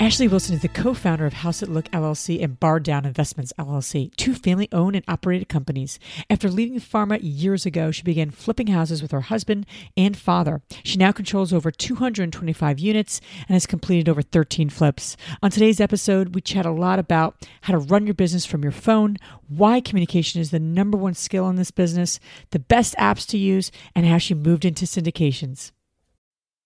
Ashley Wilson is the co founder of HouseItLook LLC and Bar Down Investments LLC, two family owned and operated companies. After leaving pharma years ago, she began flipping houses with her husband and father. She now controls over 225 units and has completed over 13 flips. On today's episode, we chat a lot about how to run your business from your phone, why communication is the number one skill in this business, the best apps to use, and how she moved into syndications.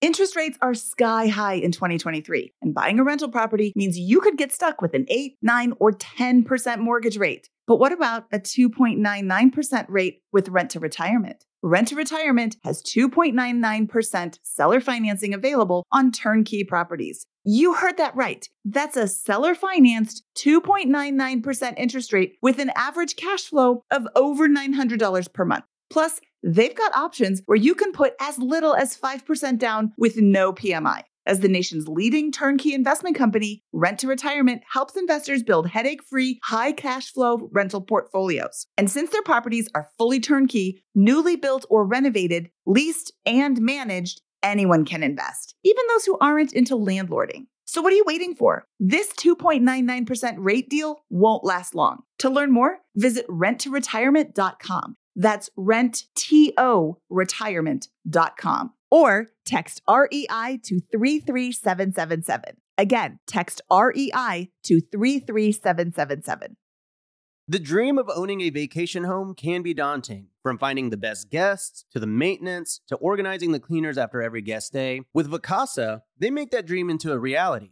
Interest rates are sky high in 2023, and buying a rental property means you could get stuck with an 8, 9, or 10% mortgage rate. But what about a 2.99% rate with rent to retirement? Rent to Retirement has 2.99% seller financing available on turnkey properties. You heard that right. That's a seller financed 2.99% interest rate with an average cash flow of over $900 per month. Plus, they've got options where you can put as little as 5% down with no PMI. As the nation's leading turnkey investment company, Rent to Retirement helps investors build headache free, high cash flow rental portfolios. And since their properties are fully turnkey, newly built or renovated, leased, and managed, anyone can invest, even those who aren't into landlording. So, what are you waiting for? This 2.99% rate deal won't last long. To learn more, visit renttoretirement.com. That's renttoretirement.com or text REI to 33777. Again, text REI to 33777. The dream of owning a vacation home can be daunting. From finding the best guests to the maintenance to organizing the cleaners after every guest day, with Vacasa, they make that dream into a reality.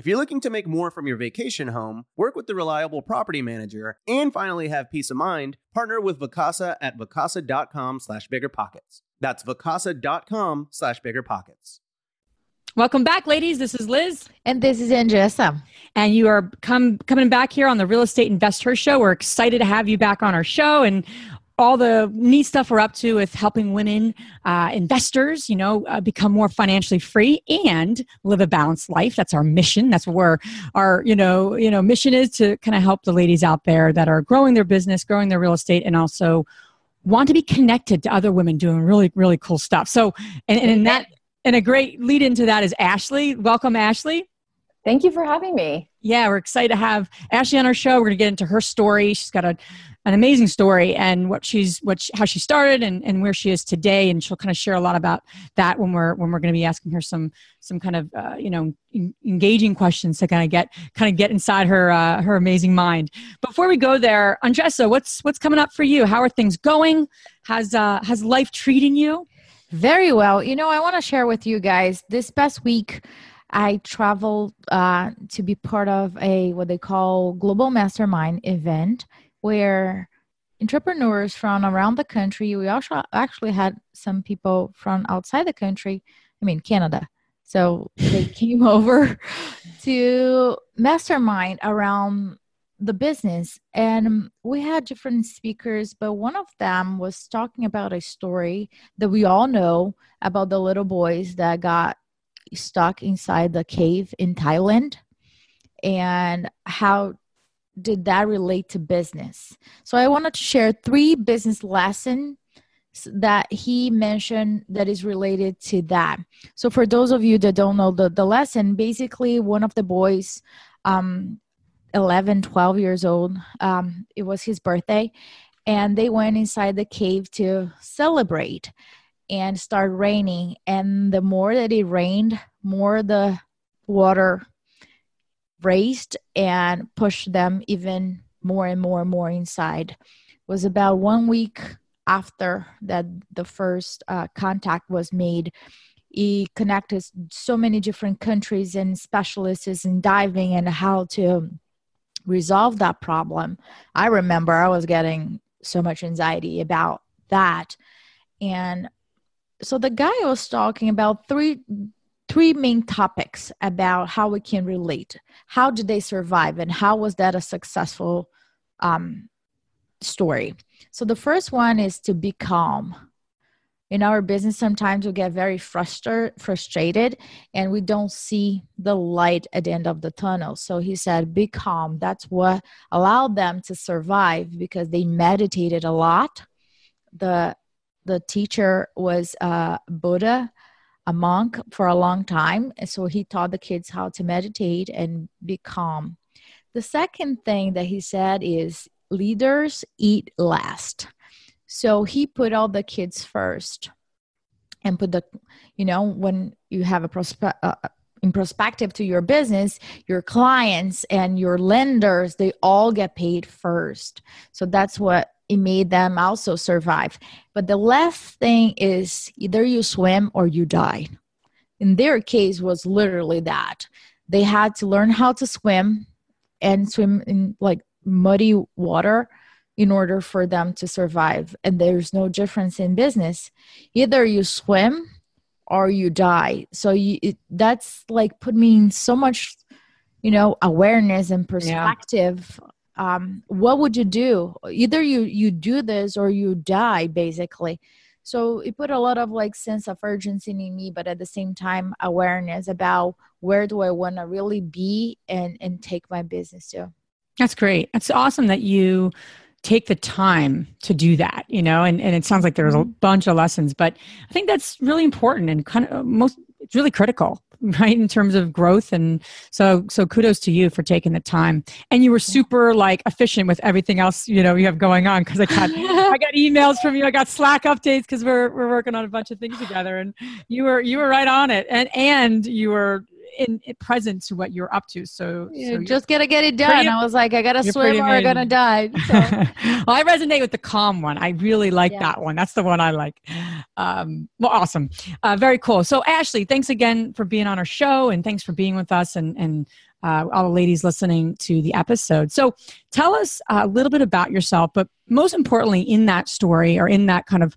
If you're looking to make more from your vacation home, work with the reliable property manager, and finally have peace of mind, partner with Vacasa at vacasa.com slash biggerpockets. That's vacasa.com slash biggerpockets. Welcome back, ladies. This is Liz. And this is Andressa. And you are come coming back here on the Real Estate InvestHER Show. We're excited to have you back on our show. And all the neat stuff we're up to with helping women uh, investors, you know, uh, become more financially free and live a balanced life. That's our mission. That's where our, you know, you know, mission is to kind of help the ladies out there that are growing their business, growing their real estate, and also want to be connected to other women doing really, really cool stuff. So, and, and in that, and a great lead into that is Ashley. Welcome, Ashley. Thank you for having me. Yeah, we're excited to have Ashley on our show. We're going to get into her story. She's got a an amazing story and what she's what she, how she started and, and where she is today. And she'll kind of share a lot about that when we're when we're going to be asking her some some kind of uh, you know in, engaging questions to kind of get kind of get inside her uh, her amazing mind. Before we go there andressa what's what's coming up for you? How are things going? Has uh has life treating you? Very well. You know i want to share with you guys this past week I traveled uh, to be part of a what they call global mastermind event where entrepreneurs from around the country, we also actually had some people from outside the country, I mean, Canada. So they came over to mastermind around the business and we had different speakers but one of them was talking about a story that we all know about the little boys that got stuck inside the cave in Thailand and how did that relate to business? So I wanted to share three business lessons that he mentioned that is related to that. So for those of you that don't know the, the lesson, basically one of the boys, um, 11, 12 years old, um, it was his birthday, and they went inside the cave to celebrate and start raining. And the more that it rained, more the water raised and pushed them even more and more and more inside. It was about one week after that the first uh, contact was made he connected so many different countries and specialists in diving and how to resolve that problem. I remember I was getting so much anxiety about that. And so the guy was talking about three three main topics about how we can relate. How did they survive and how was that a successful um, story? So the first one is to be calm. In our business sometimes we get very frustrated frustrated and we don't see the light at the end of the tunnel. So he said be calm. That's what allowed them to survive because they meditated a lot. The the teacher was uh, buddha a monk for a long time and so he taught the kids how to meditate and be calm the second thing that he said is leaders eat last so he put all the kids first and put the, you know, when you have a prospect, uh, uh, in perspective to your business, your clients and your lenders, they all get paid first. So that's what it made them also survive. But the last thing is either you swim or you die. In their case was literally that. They had to learn how to swim and swim in like muddy water in order for them to survive. And there's no difference in business. Either you swim or you die. So you, it, that's like put me in so much, you know, awareness and perspective. Yeah. Um, what would you do? Either you you do this or you die, basically. So it put a lot of like sense of urgency in me, but at the same time, awareness about where do I want to really be and and take my business to. That's great. It's awesome that you take the time to do that you know and, and it sounds like there's a mm-hmm. bunch of lessons but i think that's really important and kind of uh, most it's really critical right in terms of growth. And so so kudos to you for taking the time. And you were super like efficient with everything else you know you have going on because i got i got emails from you. I got slack updates because we're, we're working on a bunch of things together. And you were you were right on it. And and you were in, in present to what you're up to. So, so just gotta get it done. Pretty, I was like, I gotta swim or I'm gonna die. So. well, I resonate with the calm one. I really like yeah. that one. That's the one I like. Um, well, awesome, uh, very cool. So, Ashley, thanks again for being on our show, and thanks for being with us, and and uh, all the ladies listening to the episode. So, tell us a little bit about yourself, but most importantly, in that story or in that kind of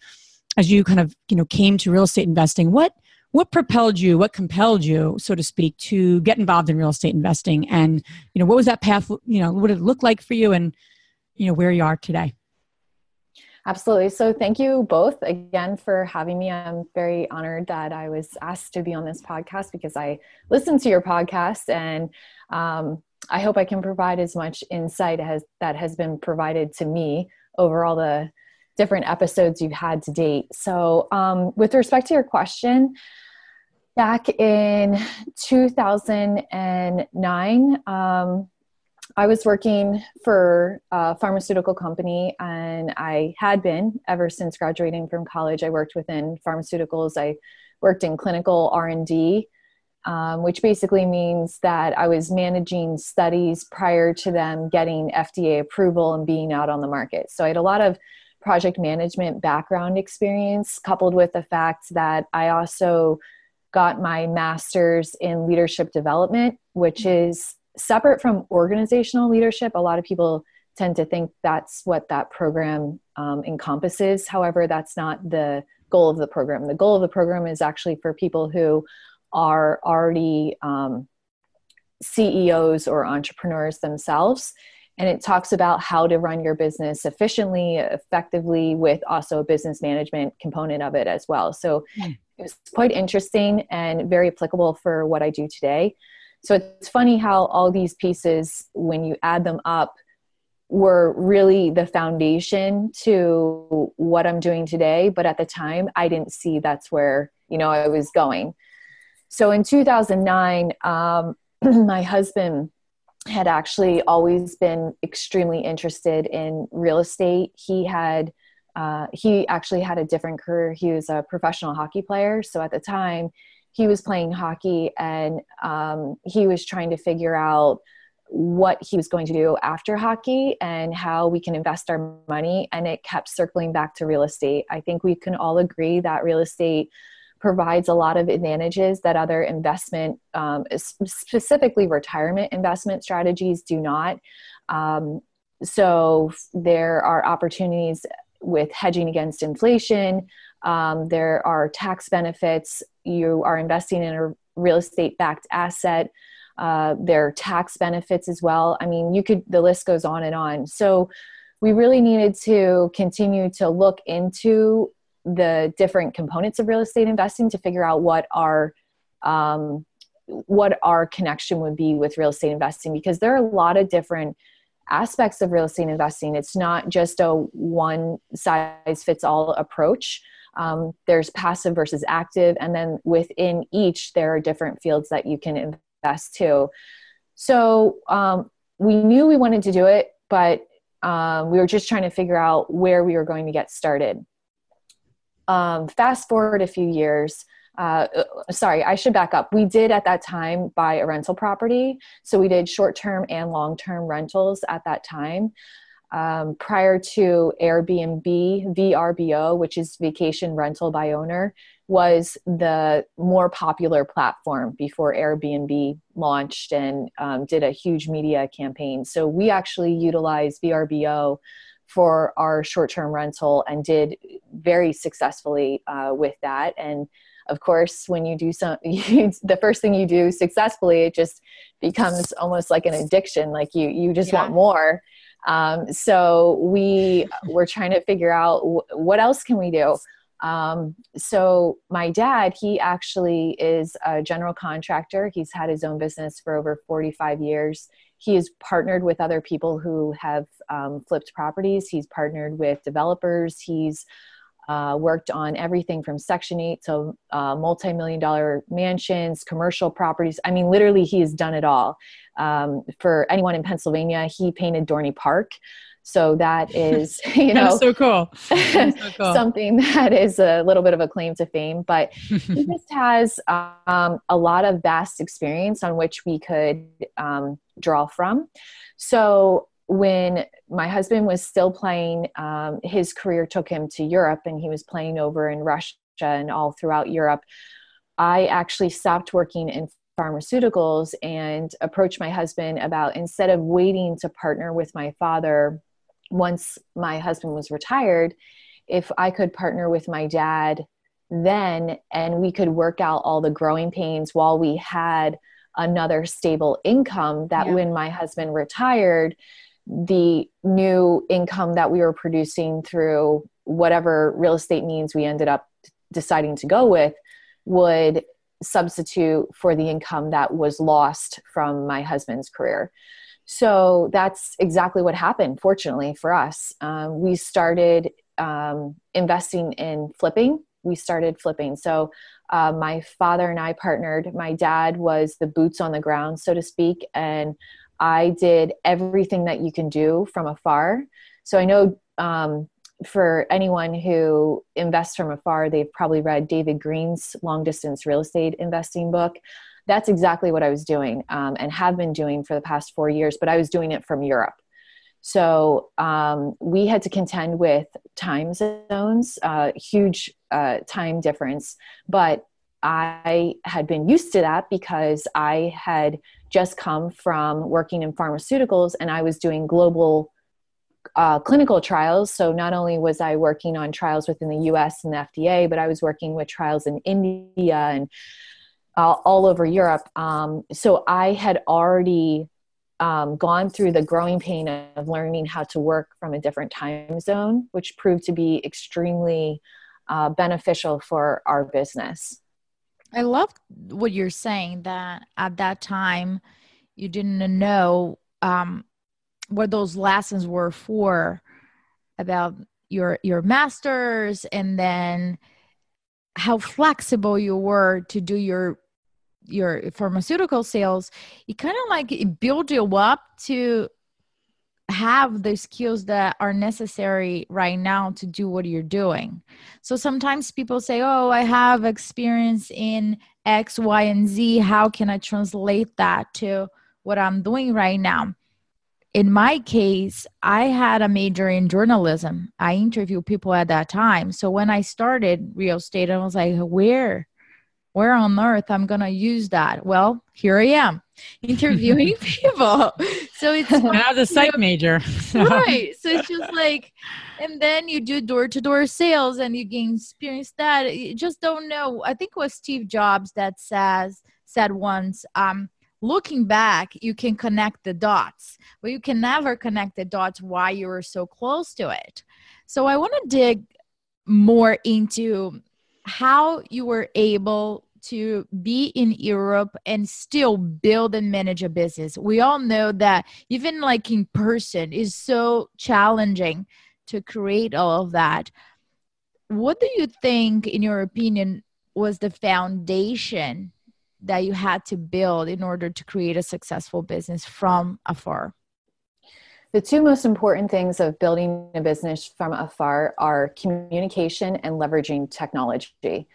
as you kind of you know came to real estate investing, what what propelled you what compelled you so to speak to get involved in real estate investing? And you know what was that path you know what did it look like for you and you know where you are today? Absolutely. So thank you both again for having me. I'm very honored that i was asked to be on this podcast because i listen to your podcast and um, i hope i can provide as much insight as that has been provided to me over all the different episodes you've had to date. So um, with respect to your question back in 2009 um, i was working for a pharmaceutical company and i had been ever since graduating from college. I worked within pharmaceuticals. I worked in clinical r&d um, which basically means that i was managing studies prior to them getting fda approval and being out on the market. So i had a lot of project management background experience coupled with the fact that i also got my master's in leadership development, which mm-hmm. is separate from organizational leadership. A lot of people tend to think that's what that program um, encompasses. However, that's not the goal of the program. The goal of the program is actually for people who are already um, CEOs or entrepreneurs themselves. And it talks about how to run your business efficiently, effectively, with also a business management component of it as well. So mm it was quite interesting and very applicable for what I do today. So it's funny how all these pieces, when you add them up, were really the foundation to what I'm doing today. But at the time, I didn't see that's where you know I was going. So in 2009, um, my husband had actually always been extremely interested in real estate. He had uh, he actually had a different career. He was a professional hockey player. So at the time, he was playing hockey and um, he was trying to figure out what he was going to do after hockey and how we can invest our money. And it kept circling back to real estate. I think we can all agree that real estate provides a lot of advantages that other investment, um, specifically retirement investment strategies, do not. Um, so there are opportunities with hedging against inflation. Um, there are tax benefits. You are investing in a real estate backed asset. Uh, there are tax benefits as well. I mean, you could, the list goes on and on. So we really needed to continue to look into the different components of real estate investing to figure out what our um, what our connection would be with real estate investing because there are a lot of different aspects of real estate investing. It's not just a one size fits all approach. Um, there's passive versus active and then within each there are different fields that you can invest to. So um, we knew we wanted to do it but um, we were just trying to figure out where we were going to get started um, fast forward a few years. Uh, sorry, I should back up. We did at that time buy a rental property. So we did short term and long term rentals at that time. Um, prior to Airbnb, VRBO, which is vacation rental by owner, was the more popular platform before Airbnb launched and um, did a huge media campaign. So we actually utilized VRBO for our short-term rental and did very successfully uh, with that. And of course when you do some the first thing you do successfully it just becomes almost like an addiction like you you just yeah. want more. Um, so we were trying to figure out w- what else can we do? Um, so my dad he actually is a general contractor. He's had his own business for over 45 years he has partnered with other people who have um, flipped properties. He's partnered with developers. He's uh, worked on everything from Section 8 to uh, multi million dollar mansions, commercial properties. I mean, literally, he has done it all. Um, for anyone in Pennsylvania, he painted Dorney Park. So that is, you know, so cool. so cool. something that is a little bit of a claim to fame. But he just has um, a lot of vast experience on which we could um, draw from. So when my husband was still playing, um, his career took him to Europe, and he was playing over in Russia and all throughout Europe. I actually stopped working in pharmaceuticals and approached my husband about instead of waiting to partner with my father once my husband was retired, if I could partner with my dad then and we could work out all the growing pains while we had another stable income that yeah. when my husband retired the new income that we were producing through whatever real estate means we ended up deciding to go with would substitute for the income that was lost from my husband's career so that's exactly what happened, fortunately for us. Um, we started um, investing in flipping. We started flipping. So uh, my father and I partnered. My dad was the boots on the ground, so to speak, and I did everything that you can do from afar. So I know um, for anyone who invests from afar, they've probably read David Greene's long distance real estate investing book that's exactly what I was doing um, and have been doing for the past four years, but I was doing it from Europe. So um, we had to contend with time zones, uh, huge uh, time difference, but I had been used to that because I had just come from working in pharmaceuticals and I was doing global uh, clinical trials. So not only was I working on trials within the US and the FDA, but I was working with trials in India and uh, all over Europe. Um, so I had already um, gone through the growing pain of learning how to work from a different time zone, which proved to be extremely uh, beneficial for our business. I love what you're saying that at that time you didn't know um, what those lessons were for about your your masters and then how flexible you were to do your your pharmaceutical sales it kind of like it build you up to have the skills that are necessary right now to do what you're doing. So sometimes people say, Oh, I have experience in X, Y, and Z. How can I translate that to what I'm doing right now? In my case, I had a major in journalism. I interviewed people at that time. So when I started real estate, I was like, Where? Where on earth I'm going to use that? Well, here I am interviewing people. So it's I was a psych major. right. So it's just like, and then you do door to door sales and you gain experience that. You just don't know. I think it was Steve Jobs that says said once, um, looking back, you can connect the dots, but you can never connect the dots why you were so close to it. So I want to dig more into how you were able to be in Europe and still build and manage a business. We all know that even like in person is so challenging to create all of that. What do you think, in your opinion, was the foundation that you had to build in order to create a successful business from afar? The two most important things of building a business from afar are communication and leveraging technology.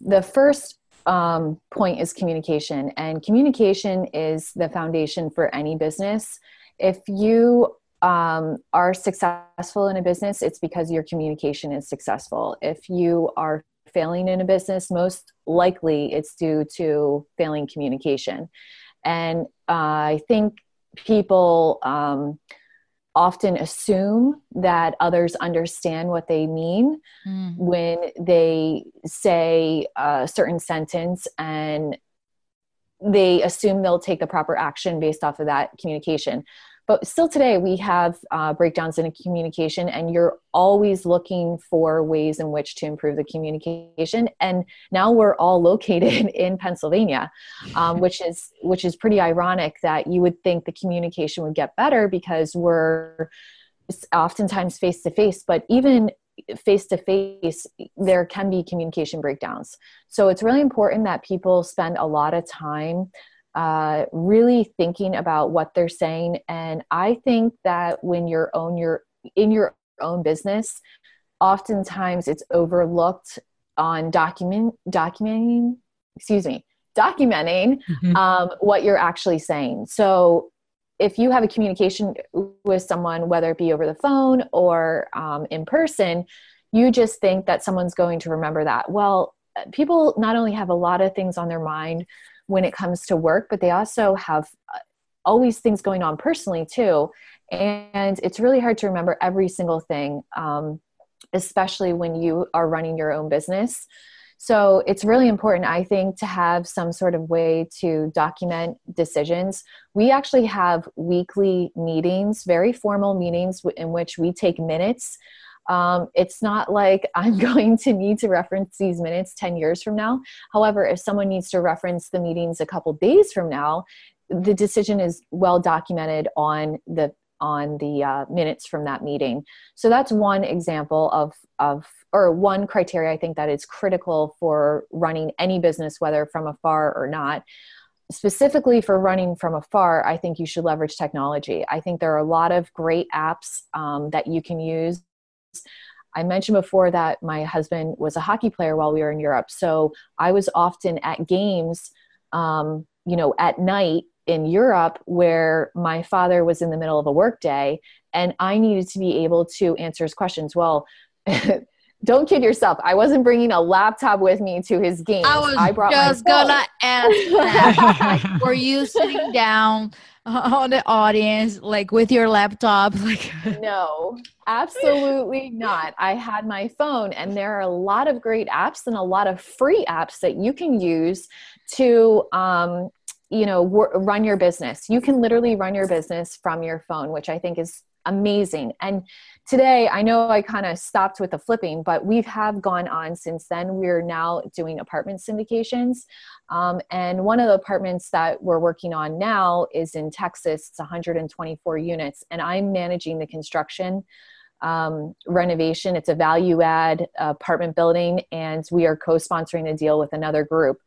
The first um, point is communication, and communication is the foundation for any business. If you um, are successful in a business, it's because your communication is successful. If you are failing in a business, most likely it's due to failing communication. And uh, I think people um, often assume that others understand what they mean mm. when they say a certain sentence and they assume they'll take the proper action based off of that communication but still today we have uh, breakdowns in communication and you're always looking for ways in which to improve the communication. And now we're all located in pennsylvania um, which is which is pretty ironic that you would think the communication would get better because we're oftentimes face to face but even face to face there can be communication breakdowns. So it's really important that people spend a lot of time uh, really thinking about what they're saying. And I think that when you're own your in your own business, oftentimes it's overlooked on document documenting. Excuse me, documenting mm-hmm. um, what you're actually saying. So if you have a communication with someone, whether it be over the phone or um, in person, you just think that someone's going to remember that. Well, people not only have a lot of things on their mind when it comes to work, but they also have uh, always things going on personally too. And it's really hard to remember every single thing, um, especially when you are running your own business. So it's really important, I think, to have some sort of way to document decisions. We actually have weekly meetings, very formal meetings in which we take minutes um, it's not like I'm going to need to reference these minutes 10 years from now. However, if someone needs to reference the meetings a couple days from now, the decision is well documented on the on the uh, minutes from that meeting. So that's one example of of or one criteria I think that is critical for running any business, whether from afar or not specifically for running from afar, I think you should leverage technology. I think there are a lot of great apps um, that you can use I mentioned before that my husband was a hockey player while we were in Europe. So I was often at games, um, you know, at night in Europe where my father was in the middle of a workday and I needed to be able to answer his questions. Well, don't kid yourself. I wasn't bringing a laptop with me to his game. I was I brought just gonna ask that. were you sitting down on the audience like with your laptop like no absolutely not i had my phone and there are a lot of great apps and a lot of free apps that you can use to um, you know run your business you can literally run your business from your phone which i think is amazing and today i know i kind of stopped with the flipping but we have gone on since then. We're now doing apartment syndications. Um, and one of the apartments that we're working on now is in texas. It's 124 units and i'm managing the construction um, renovation. It's a value add apartment building and we are co-sponsoring a deal with another group.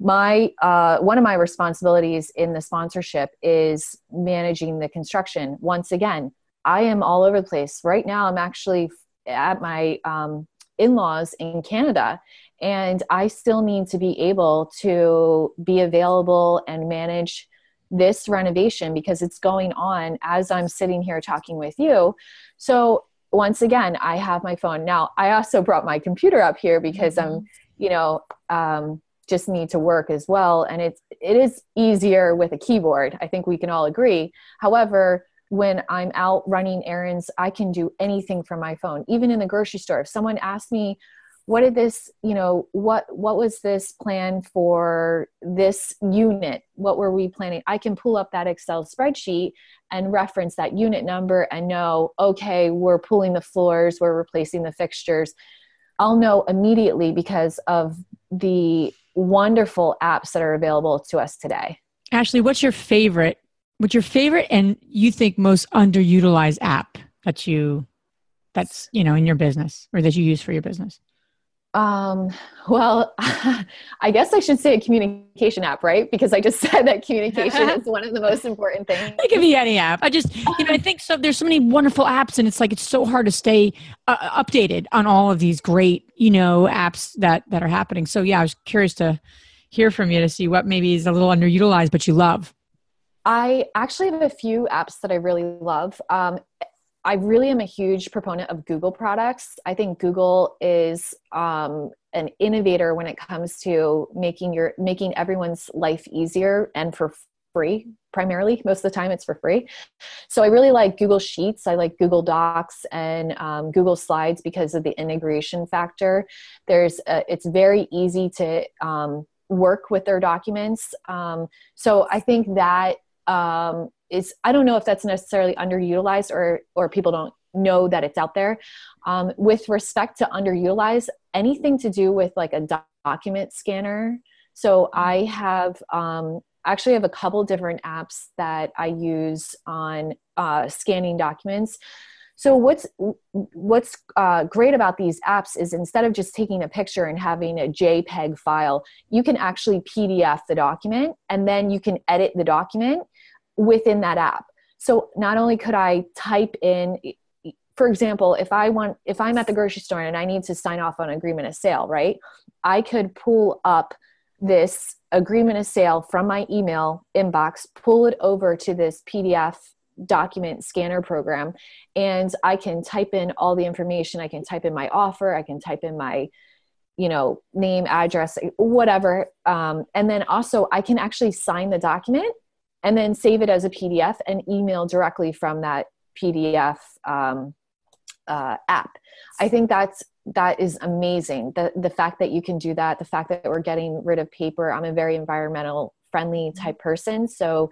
My uh, one of my responsibilities in the sponsorship is managing the construction. Once again i am all over the place. Right now i'm actually at my um, in-laws in canada and i still need to be able to be available and manage this renovation because it's going on as i'm sitting here talking with you. So once again i have my phone. Now i also brought my computer up here because i'm mm-hmm. you know um, just need to work as well and it's it is easier with a keyboard. I think we can all agree. However when i'm out running errands i can do anything from my phone even in the grocery store. If someone asks me what did this you know what what was this plan for this unit? What were we planning? I can pull up that excel spreadsheet and reference that unit number and know okay we're pulling the floors we're replacing the fixtures. I'll know immediately because of the wonderful apps that are available to us today. Ashley what's your favorite what's your favorite and you think most underutilized app that you that's you know in your business or that you use for your business um, well, I guess I should say a communication app, right? Because I just said that communication is one of the most important things. It could be any app. I just, you know, I think so. There's so many wonderful apps, and it's like it's so hard to stay uh, updated on all of these great, you know, apps that that are happening. So yeah, I was curious to hear from you to see what maybe is a little underutilized, but you love. I actually have a few apps that I really love. Um, I really am a huge proponent of Google products. I think Google is um, an innovator when it comes to making your making everyone's life easier and for free primarily. Most of the time it's for free. So i really like google sheets. I like google docs and um, google slides because of the integration factor. There's a, it's very easy to um, work with their documents. Um, so i think that um, is I don't know if that's necessarily underutilized or or people don't know that it's out there. Um, with respect to underutilized, anything to do with like a document scanner. So I have um, actually have a couple different apps that I use on uh, scanning documents. So what's what's uh, great about these apps is instead of just taking a picture and having a JPEG file, you can actually PDF the document, and then you can edit the document within that app. So not only could I type in, for example, if I want, if I'm at the grocery store and I need to sign off on an agreement of sale, right? I could pull up this agreement of sale from my email inbox, pull it over to this PDF document scanner program, and I can type in all the information. I can type in my offer, I can type in my you know name address whatever um, and then also i can actually sign the document and then save it as a PDF and email directly from that PDF um, uh, app. I think that's that is amazing. The the fact that you can do that, the fact that we're getting rid of paper. I'm a very environmental friendly type person, so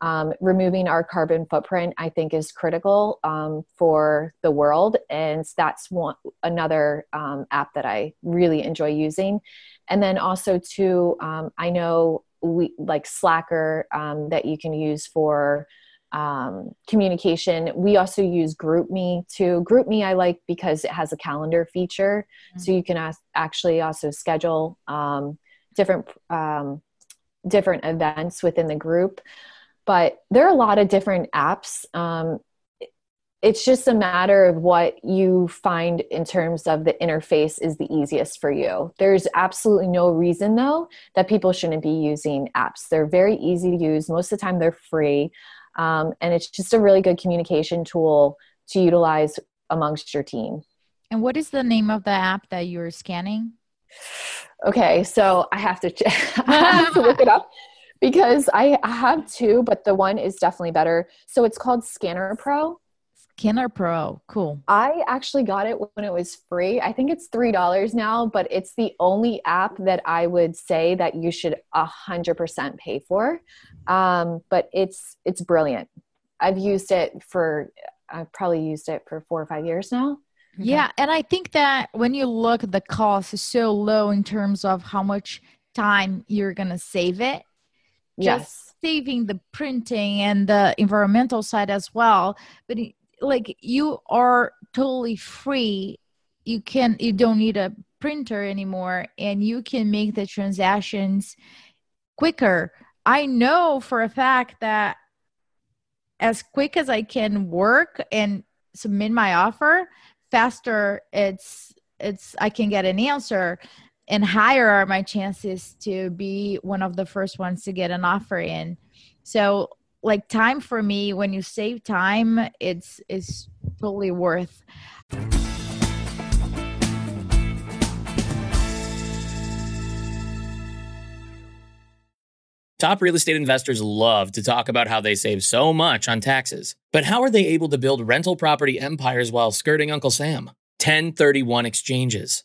um, removing our carbon footprint, I think, is critical um, for the world, and that's one another um, app that I really enjoy using. And then also too, um, I know we like Slacker um, that you can use for um, communication. We also use GroupMe too. GroupMe I like because it has a calendar feature, mm-hmm. so you can ask, actually also schedule um, different um, different events within the group. But there are a lot of different apps. It's just a matter of what you find in terms of the interface is the easiest for you. There's absolutely no reason, though, that people shouldn't be using apps. They're very easy to use. Most of the time, they're free. Um, and it's just a really good communication tool to utilize amongst your team. And what is the name of the app that you're scanning? Okay, so I have to, I have to look it up because I have two, but the one is definitely better. So it's called Scanner Pro Scanner Pro, cool. I actually got it when it was free. I think it's three dollars now, but it's the only app that I would say that you should a hundred percent pay for. Um, but it's it's brilliant. I've used it for I've probably used it for four or five years now. Okay. Yeah, and I think that when you look, at the cost is so low in terms of how much time you're gonna save it. Yes. Just saving the printing and the environmental side as well, but like you are totally free. You can you don't need a printer anymore and you can make the transactions quicker. I know for a fact that as quick as i can work and submit my offer faster it's it's i can get an answer and higher are my chances to be one of the first ones to get an offer in. So like time for me when you save time it's it's totally worth Top real estate investors love to talk about how they save so much on taxes. But how are they able to build rental property empires while skirting Uncle Sam? 1031 exchanges.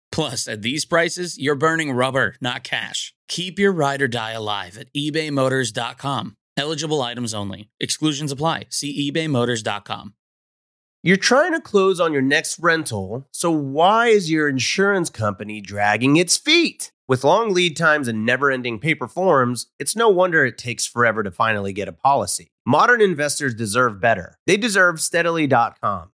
Plus, at these prices, you're burning rubber, not cash. Keep your ride or die alive at ebaymotors.com. Eligible items only. Exclusions apply. See ebaymotors.com. You're trying to close on your next rental, so why is your insurance company dragging its feet? With long lead times and never ending paper forms, it's no wonder it takes forever to finally get a policy. Modern investors deserve better. They deserve steadily.com.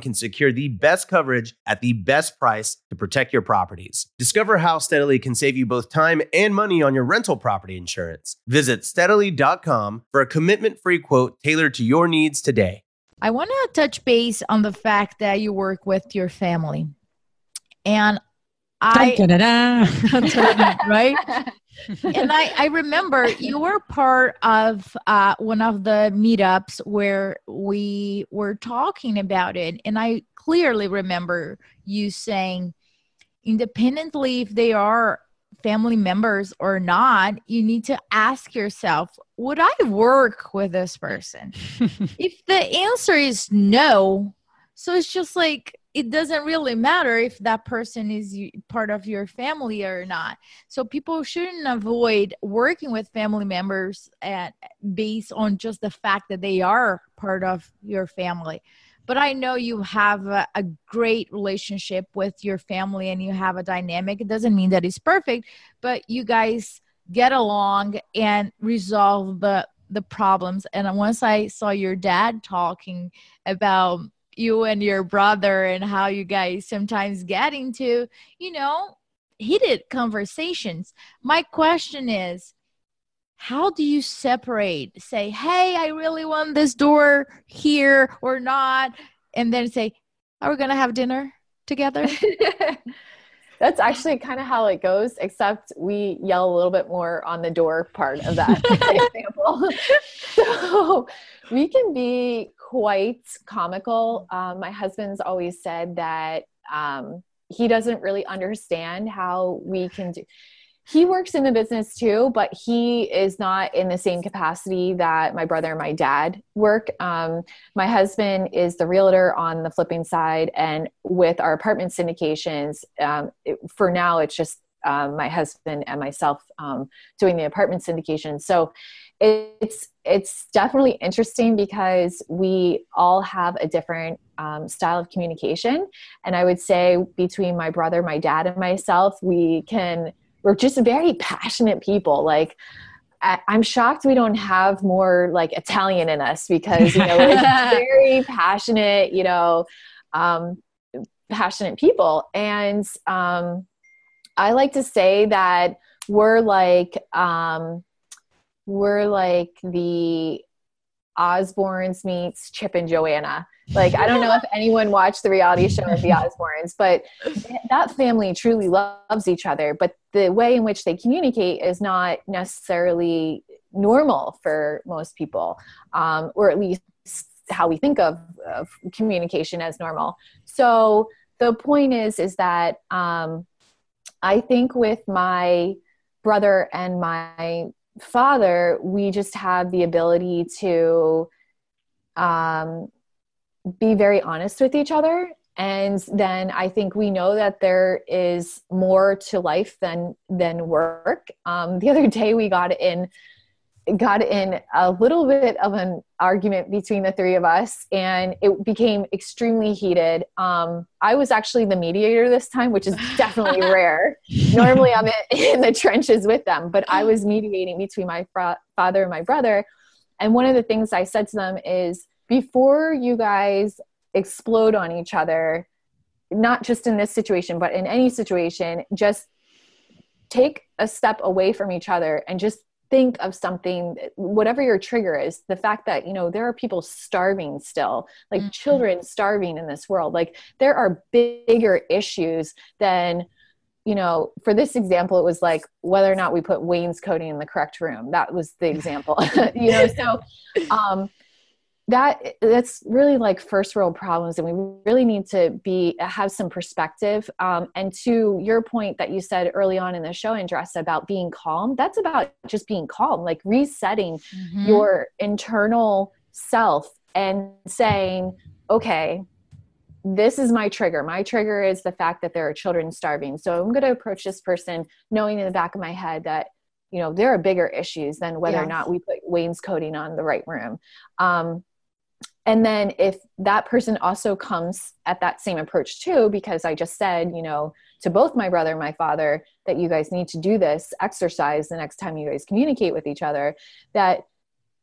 can secure the best coverage at the best price to protect your properties. Discover how Steadily can save you both time and money on your rental property insurance. Visit steadily.com for a commitment free quote tailored to your needs today. I want to touch base on the fact that you work with your family. And I, Da-da-da. right? and I, I remember you were part of uh, one of the meetups where we were talking about it. And I clearly remember you saying, independently if they are family members or not, you need to ask yourself, would I work with this person? if the answer is no, so it's just like, it doesn't really matter if that person is part of your family or not. So people shouldn't avoid working with family members at based on just the fact that they are part of your family. But I know you have a, a great relationship with your family and you have a dynamic. It doesn't mean that it's perfect, but you guys get along and resolve the the problems. And once I saw your dad talking about you and your brother and how you guys sometimes get into, you know, heated conversations. My question is, how do you separate, say, hey, I really want this door here or not? And then say, are we going to have dinner together? That's actually kind of how it goes, except we yell a little bit more on the door part of that example. so we can be quite comical. Um, my husband's always said that um, he doesn't really understand how we can do he works in the business too, but he is not in the same capacity that my brother and my dad work. Um, my husband is the realtor on the flipping side, and with our apartment syndications, um, it, for now, it's just um, my husband and myself um, doing the apartment syndication. So it's it's definitely interesting because we all have a different um, style of communication, and I would say between my brother, my dad, and myself, we can we're just very passionate people. Like, I, am shocked we don't have more like Italian in us because you know we're very passionate. You know, um, passionate people. And um, I like to say that we're like um, we're like the Osbournes meets Chip and Joanna. Like I don't know if anyone watched the reality show of the Osbournes, but that family truly loves each other. But the way in which they communicate is not necessarily normal for most people, um, or at least how we think of, of, communication as normal. So the point is, is that um, I think with my brother and my father, we just have the ability to um, be very honest with each other. And then I think we know that there is more to life than than work. Um, the other day we got in got in a little bit of an argument between the three of us and it became extremely heated. Um, i was actually the mediator this time which is definitely rare. Normally i'm in the trenches with them but i was mediating between my father and my brother. And one of the things i said to them is before you guys explode on each other not just in this situation but in any situation just take a step away from each other and just think of something whatever your trigger is the fact that you know there are people starving still like mm-hmm. children starving in this world like there are bigger issues than you know for this example it was like whether or not we put wainscoting in the correct room that was the example you know so um that that's really like first world problems and we really need to be have some perspective um, and to your point that you said early on in the show Andresa about being calm that's about just being calm like resetting mm-hmm. your internal self and saying okay this is my trigger my trigger is the fact that there are children starving so i'm going to approach this person knowing in the back of my head that you know there are bigger issues than whether yes. or not we put wainscoting on the right room um, and then if that person also comes at that same approach too because i just said you know to both my brother and my father that you guys need to do this exercise the next time you guys communicate with each other that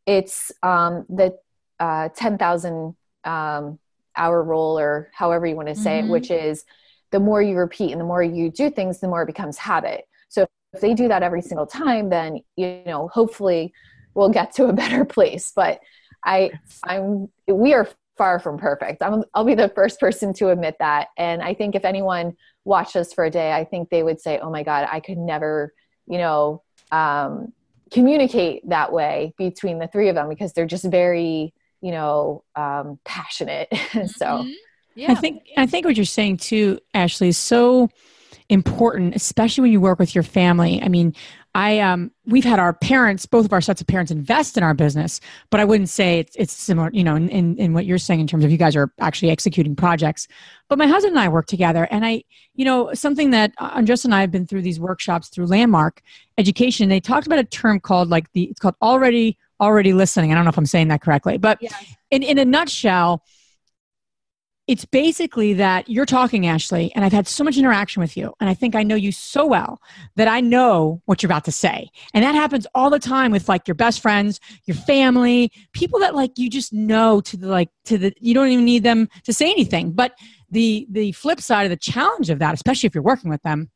it's um, the uh, 10000 um, hour rule or however you want to say mm-hmm. it which is the more you repeat and the more you do things the more it becomes habit so if they do that every single time then you know hopefully we'll get to a better place but I I'm we are far from perfect. I'm, I'll be the first person to admit that. And I think if anyone watched us for a day, I think they would say, "Oh my God, I could never, you know, um, communicate that way between the three of them because they're just very, you know, um, passionate." so, mm-hmm. yeah. I think I think what you're saying too, Ashley, is so important, especially when you work with your family. I mean, I um we've had our parents, both of our sets of parents invest in our business, but I wouldn't say it's, it's similar, you know, in, in, in what you're saying in terms of you guys are actually executing projects. But my husband and I work together and I, you know, something that uh, Andres and I have been through these workshops through Landmark Education. They talked about a term called like the, it's called already, already listening. I don't know if I'm saying that correctly, but in, in a nutshell, it's basically that you're talking, Ashley, and I've had so much interaction with you, and I think I know you so well that I know what you're about to say. And that happens all the time with like your best friends, your family, people that like you just know to the like to the you don't even need them to say anything. But the the flip side of the challenge of that, especially if you're working with them,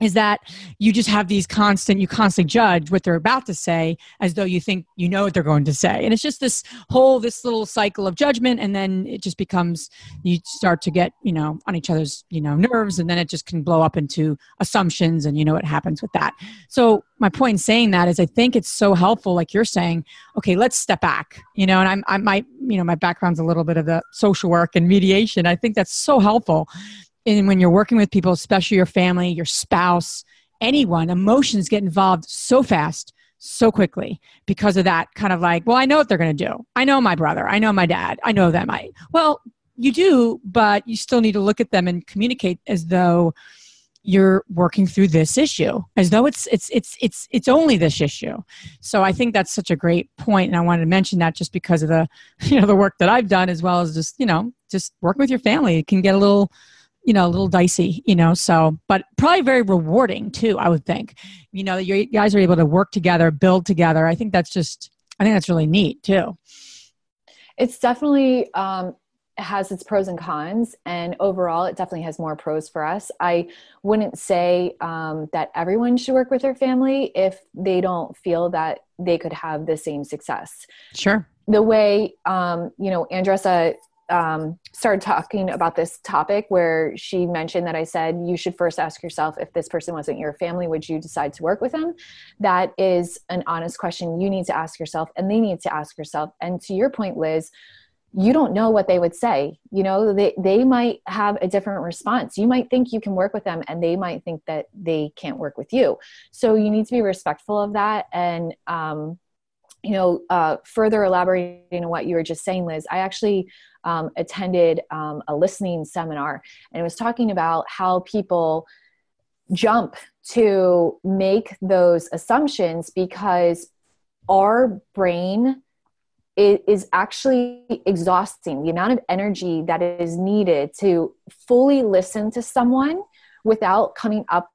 is that you just have these constant you constantly judge what they're about to say as though you think you know what they're going to say. And it's just this whole this little cycle of judgment and then it just becomes you start to get you know on each other's you know nerves and then it just can blow up into assumptions and you know what happens with that. So my point in saying that is i think it's so helpful like you're saying okay let's step back you know and i'm i might you know my background's a little bit of the social work and mediation. I think that's so helpful and when you're working with people, especially your family, your spouse, anyone, emotions get involved so fast, so quickly because of that kind of like, well, I know what they're going to do. I know my brother. I know my dad. I know them. I, well, you do, but you still need to look at them and communicate as though you're working through this issue as though it's it's it's it's it's only this issue so i think that's such a great point and i wanted to mention that just because of the you know the work that i've done as well as just you know just working with your family it can get a little you know, a little dicey, you know, so, but probably very rewarding too, I would think. You know, you guys are able to work together, build together. I think that's just, I think that's really neat too. It's definitely, um, has its pros and cons and overall it definitely has more pros for us i wouldn't say um, that everyone should work with their family if they don't feel that they could have the same success sure the way um, you know Andresa um, started talking about this topic where she mentioned that I said you should first ask yourself if this person wasn't your family, would you decide to work with them? That is an honest question you need to ask yourself, and they need to ask yourself. And to your point, Liz, you don't know what they would say you know they, they might have a different response you might think you can work with them and they might think that they can't work with you so you need to be respectful of that and um, you know uh, further elaborating on what you were just saying liz i actually um, attended um, a listening seminar and it was talking about how people jump to make those assumptions because our brain is actually exhausting the amount of energy that is needed to fully listen to someone without coming up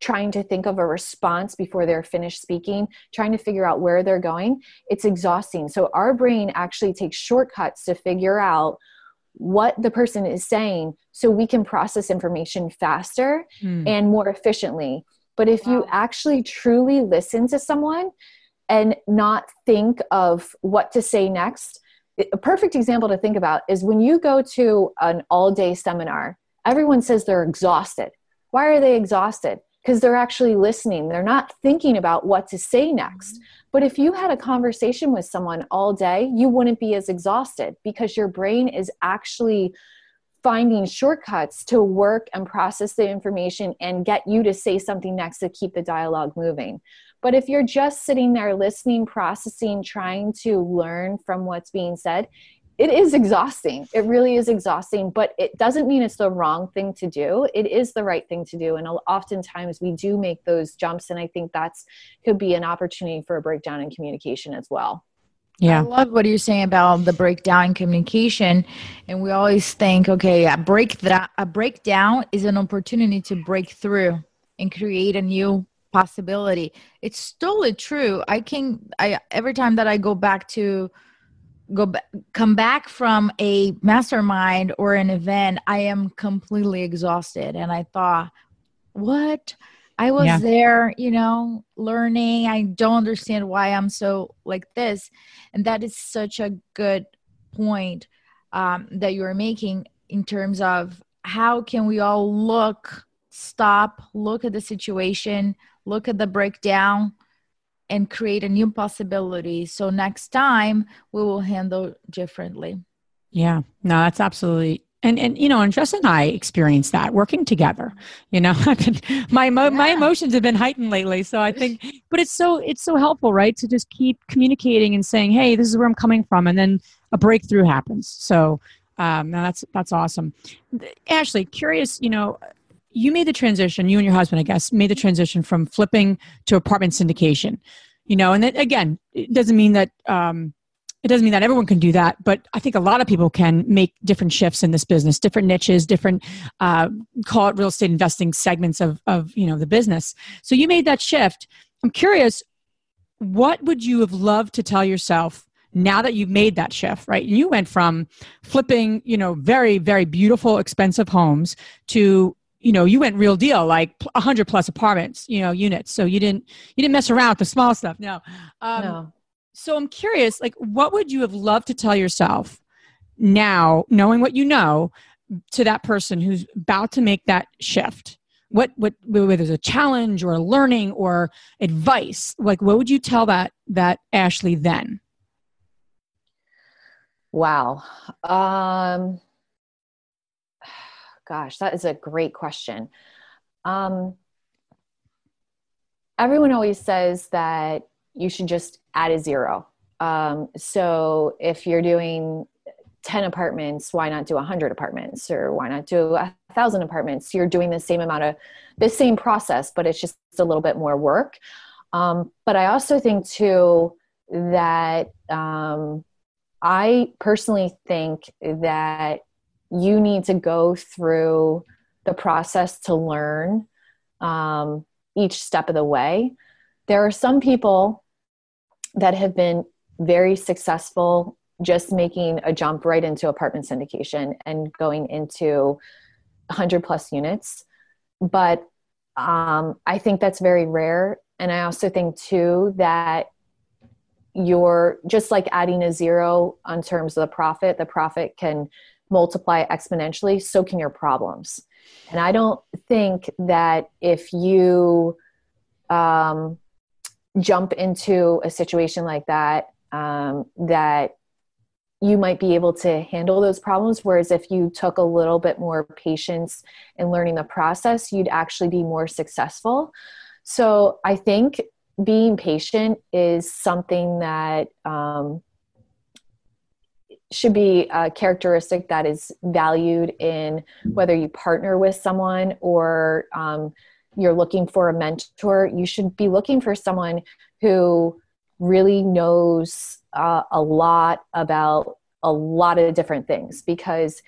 trying to think of a response before they're finished speaking trying to figure out where they're going it's exhausting so our brain actually takes shortcuts to figure out what the person is saying so we can process information faster mm. and more efficiently but if wow. you actually truly listen to someone and not think of what to say next. A perfect example to think about is when you go to an all day seminar, everyone says they're exhausted. Why are they exhausted? Because they're actually listening. They're not thinking about what to say next. Mm-hmm. But if you had a conversation with someone all day, you wouldn't be as exhausted because your brain is actually finding shortcuts to work and process the information and get you to say something next to keep the dialogue moving. But if you're just sitting there listening, processing, trying to learn from what's being said, it is exhausting. It really is exhausting, but it doesn't mean it's the wrong thing to do. It is the right thing to do. And oftentimes we do make those jumps. And I think that's could be an opportunity for a breakdown in communication as well. Yeah. I love what you're saying about the breakdown in communication. And we always think, okay, a break that a breakdown is an opportunity to break through and create a new possibility it's totally true i can i every time that i go back to go back come back from a mastermind or an event i am completely exhausted. And i thought what? I was yeah. there you know learning. I don't understand why i'm so like this. And that is such a good point um, that you are making in terms of how can we all look stop look at the situation look at the breakdown and create a new possibility so next time we will handle differently yeah no that's absolutely and and you know and Jess and I experienced that working together. You know, I've been my yeah. my emotions have been heightened lately. So I think, but it's so it's so helpful, right, to just keep communicating and saying, hey, this is where I'm coming from, and then a breakthrough happens. So um, now that's that's awesome. Ashley, curious, you know, you made the transition, you and your husband, I guess, made the transition from flipping to apartment syndication. You know, and that again, it doesn't mean that um, it doesn't mean that everyone can do that, but I think a lot of people can make different shifts in this business, different niches, different uh, call it real estate investing segments of of you know the business. So you made that shift. I'm curious, what would you have loved to tell yourself now that you've made that shift right you went from flipping you know very very beautiful expensive homes to you know you went real deal like 100 plus apartments you know units. So you didn't you didn't mess around with the small stuff no. Um, no. so i'm curious like what would you have loved to tell yourself now knowing what you know to that person who's about to make that shift? What what whether it's a challenge or a learning or advice like what would you tell that that ashley then? Wow. Um gosh, that is a great question. Um, everyone always says that you should just add a zero. Um, so if you're doing 10 apartments, why not do 100 apartments? Or why not do a thousand apartments? You're doing the same amount of the same process, but it's just a little bit more work. Um, but I also think too that um, I personally think that you need to go through the process to learn um, each step of the way. There are some people that have been very successful just making a jump right into apartment syndication and going into 100 plus units. But um, I think that's very rare. And I also think, too, that you're just like adding a zero on terms of the profit, the profit can multiply exponentially, so can your problems. And I don't think that if you um, jump into a situation like that, um, that you might be able to handle those problems. Whereas if you took a little bit more patience in learning the process, you'd actually be more successful. So I think being patient is something that um, should be a characteristic that is valued in whether you partner with someone or um, you're looking for a mentor. You should be looking for someone who really knows uh, a lot about a lot of different things because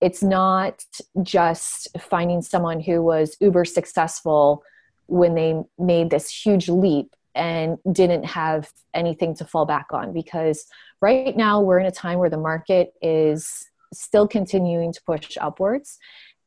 it's not just finding someone who was uber successful when they made this huge leap and didn't have anything to fall back on because right now we're in a time where the market is still continuing to push upwards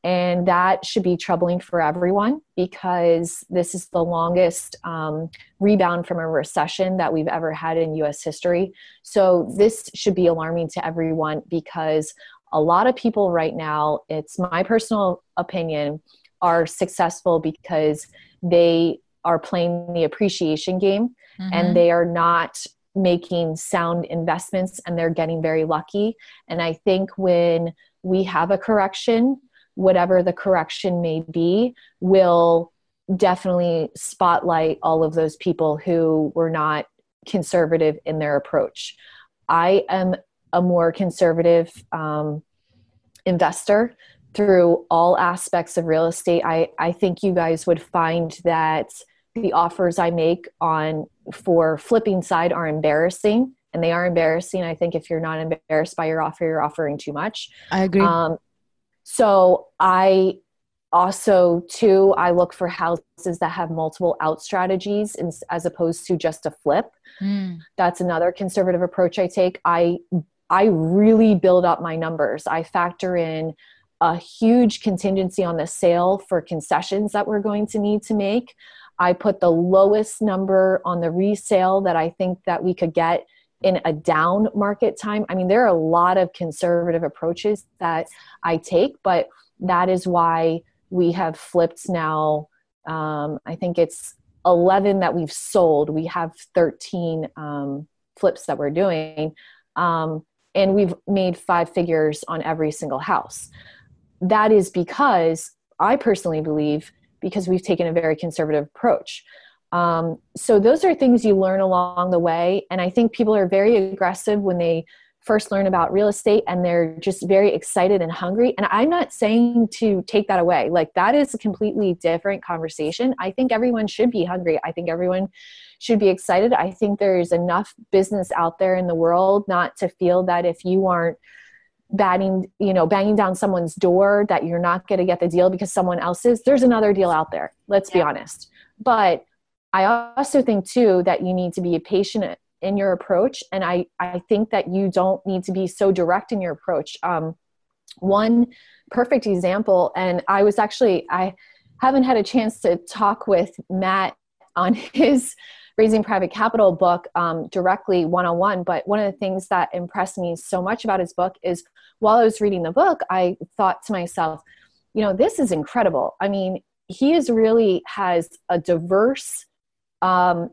and that should be troubling for everyone because this is the longest um, rebound from a recession that we've ever had in US history. So, this should be alarming to everyone because a lot of people right now, it's my personal opinion, are successful because they are playing the appreciation game mm-hmm. and they are not making sound investments and they're getting very lucky. And I think when we have a correction, whatever the correction may be, will definitely spotlight all of those people who were not conservative in their approach. I am a more conservative um, investor through all aspects of real estate. I, I think you guys would find that the offers I make on for flipping side are embarrassing and they are embarrassing. I think if you're not embarrassed by your offer, you're offering too much. I agree. Um, so I also too I look for houses that have multiple out strategies in, as opposed to just a flip. Mm. That's another conservative approach I take. I I really build up my numbers. I factor in a huge contingency on the sale for concessions that we're going to need to make. I put the lowest number on the resale that I think that we could get in a down market time. I mean, there are a lot of conservative approaches that I take, but that is why we have flipped now. Um, I think it's 11 that we've sold. We have 13 um, flips that we're doing. Um, and we've made five figures on every single house. That is because I personally believe because we've taken a very conservative approach. Um, so those are things you learn along the way. And I think people are very aggressive when they first learn about real estate and they're just very excited and hungry. And I'm not saying to take that away. Like that is a completely different conversation. I think everyone should be hungry. I think everyone should be excited. I think there's enough business out there in the world not to feel that if you aren't batting, you know, banging down someone's door that you're not going to get the deal because someone else is. There's another deal out there. Let's yeah. be honest. But I also think too that you need to be patient in your approach, and I I think that you don't need to be so direct in your approach. Um, one perfect example, and I was actually I haven't had a chance to talk with Matt on his raising private capital book um, directly one on one. But one of the things that impressed me so much about his book is while I was reading the book, I thought to myself, you know, this is incredible. I mean, he is really has a diverse um,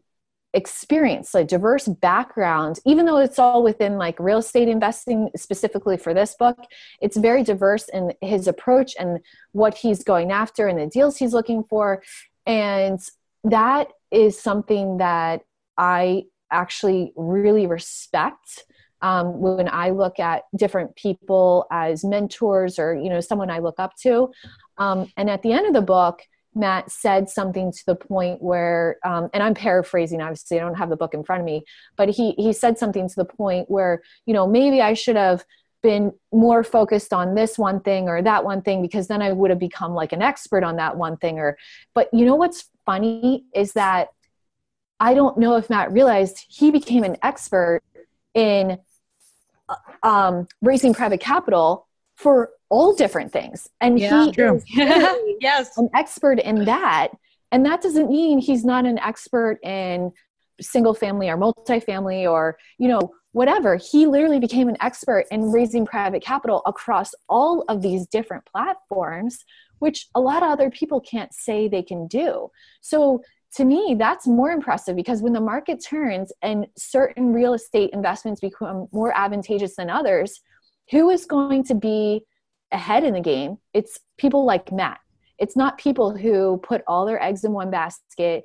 experience, a diverse background, even though it's all within like real estate investing specifically for this book, it's very diverse in his approach and what he's going after and the deals he's looking for. And that is something that I actually really respect. Um, when I look at different people as mentors or you know someone I look up to, um, and at the end of the book, Matt said something to the point where, um, and I'm paraphrasing, obviously, I don't have the book in front of me, but he, he said something to the point where, you know, maybe I should have been more focused on this one thing or that one thing because then I would have become like an expert on that one thing or but you know what's funny is that I don't know if Matt realized he became an expert in um, raising private capital for all different things. And Yeah, he true. is yes. an expert in that. And that doesn't mean he's not an expert in single family or multifamily or, you know, whatever. He literally became an expert in raising private capital across all of these different platforms, which a lot of other people can't say they can do. So to me, that's more impressive because when the market turns and certain real estate investments become more advantageous than others, who is going to be ahead in the game? It's people like Matt. It's not people who put all their eggs in one basket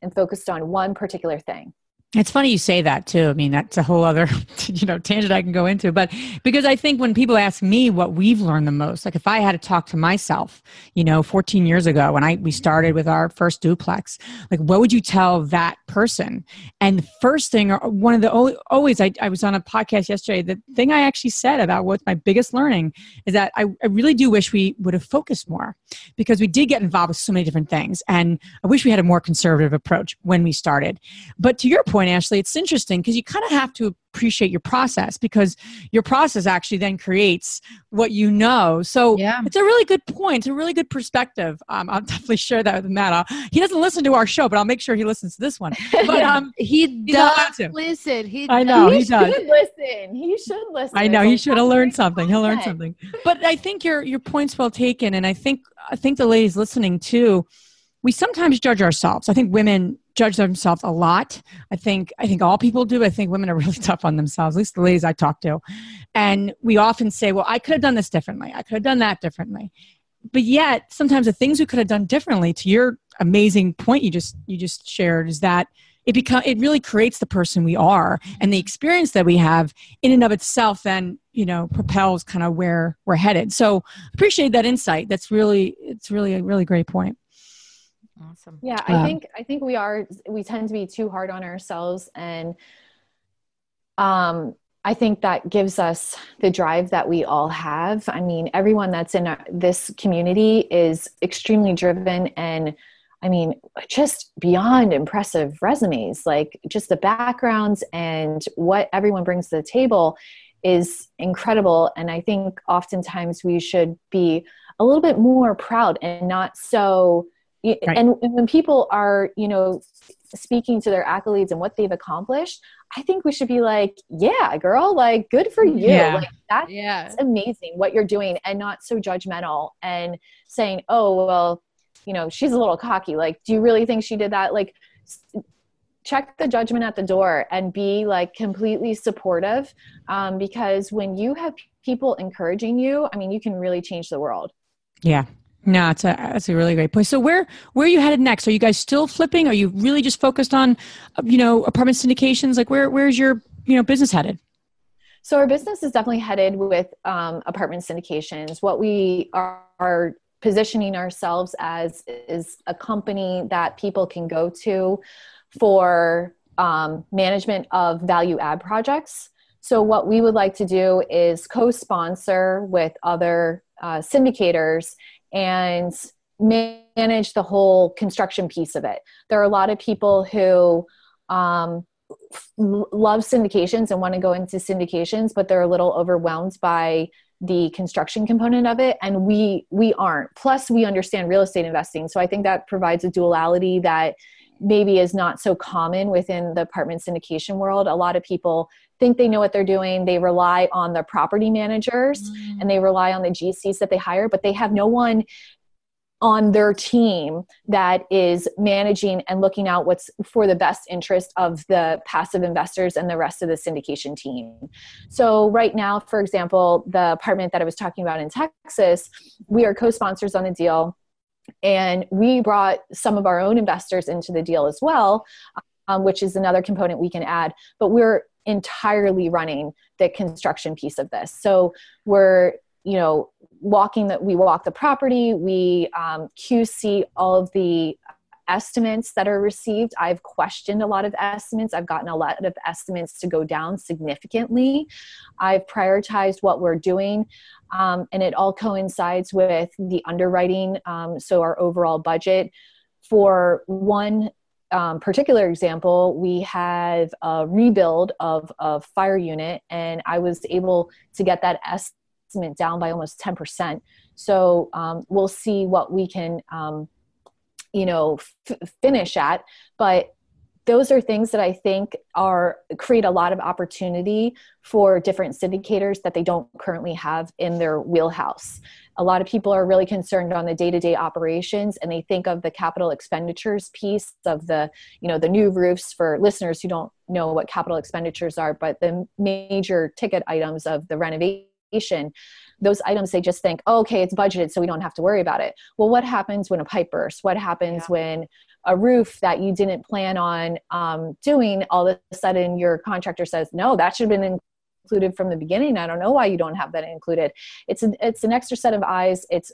and focused on one particular thing. It's funny you say that too. I mean, that's a whole other, you know, tangent I can go into. But because I think when people ask me what we've learned the most, like if I had to talk to myself, you know, 14 years ago when I we started with our first duplex, like what would you tell that person? And the first thing, or one of the always, I, I was on a podcast yesterday. The thing I actually said about what's my biggest learning is that I, I really do wish we would have focused more because we did get involved with so many different things, and I wish we had a more conservative approach when we started. But to your point, Ashley, it's interesting because you kind of have to appreciate your process because your process actually then creates what you know. So Yeah. it's a really good point. It's a really good perspective. Um, I'll definitely share that with Matt. Uh, he doesn't listen to our show, but I'll make sure he listens to this one. But um, he does listen. He I know he he does. should listen. He should listen. I know he should have learned something. He'll learn something. But I think your your point's well taken, and I think I think the ladies listening too. We sometimes judge ourselves. I think women judge themselves a lot. I think I think all people do. I think women are really tough on themselves. At least the ladies I talk to, and we often say, "Well, I could have done this differently. I could have done that differently." But yet, sometimes the things we could have done differently. To your amazing point you just you just shared is that it become it really creates the person we are and the experience that we have in and of itself then you know propels kind of where we're headed so appreciate that insight that's really it's really a really great point awesome. Yeah, I Um, think I think we are we tend to be too hard on ourselves and um I think that gives us the drive that we all have. I mean, everyone that's in our, this community is extremely driven and I mean, just beyond impressive resumes. Like just the backgrounds and what everyone brings to the table is incredible. And I think oftentimes we should be a little bit more proud and not so. Right. And, and when people are, you know, speaking to their accolades and what they've accomplished, I think we should be like, yeah, girl, like good for you. Yeah. Like that's Yeah. amazing what you're doing and not so judgmental and saying, oh, well, you know, she's a little cocky. Like, do you really think she did that? Like, check the judgment at the door and be like completely supportive. Um, because when you have people encouraging you, I mean, you can really change the world. yeah no it's a that's a really great point. So where where are you headed next? Are you guys still flipping? Are you really just focused on uh, you know apartment syndications? Like where where's your you know business headed? So our business is definitely headed with um, apartment syndications. What we are, are positioning ourselves as is a company that people can go to for um, management of value add projects. So what we would like to do is co-sponsor with other uh, syndicators and manage the whole construction piece of it. There are a lot of people who um, love syndications and want to go into syndications but they're a little overwhelmed by the construction component of it and we we aren't plus we understand real estate investing so i think that provides a duality that maybe is not so common within the apartment syndication world a lot of people think they know what they're doing they rely on the property managers and they rely on the gcs that they hire but they have no one on their team that is managing and looking out what's for the best interest of the passive investors and the rest of the syndication team. So, right now, for example, the apartment that I was talking about in Texas, we are co sponsors on the deal. And we brought some of our own investors into the deal as well, um, which is another component we can add. But we're entirely running the construction piece of this. So, we're you know walking that we walk the property we um, qc all of the estimates that are received. I've questioned a lot of estimates. I've gotten a lot of estimates to go down significantly. I've prioritized what we're doing um, and it all coincides with the underwriting um, so our overall budget. For one um, particular example, we have a rebuild of a fire unit, and I was able to get that estimate down by almost 10%. So um, we'll see what we can, um, you know, f- finish at. But those are things that I think are create a lot of opportunity for different syndicators that they don't currently have in their wheelhouse. A lot of people are really concerned on the day-to-day operations and they think of the capital expenditures piece of the, you know, the new roofs for listeners who don't know what capital expenditures are, but the major ticket items of the renovation those items they just think oh, okay it's budgeted so we don't have to worry about it well what happens when a pipe bursts what happens yeah. when a roof that you didn't plan on um, doing, all of a sudden your contractor says, no, that should have been included from the beginning. I don't know why you don't have that included. It's an, it's an extra set of eyes. It's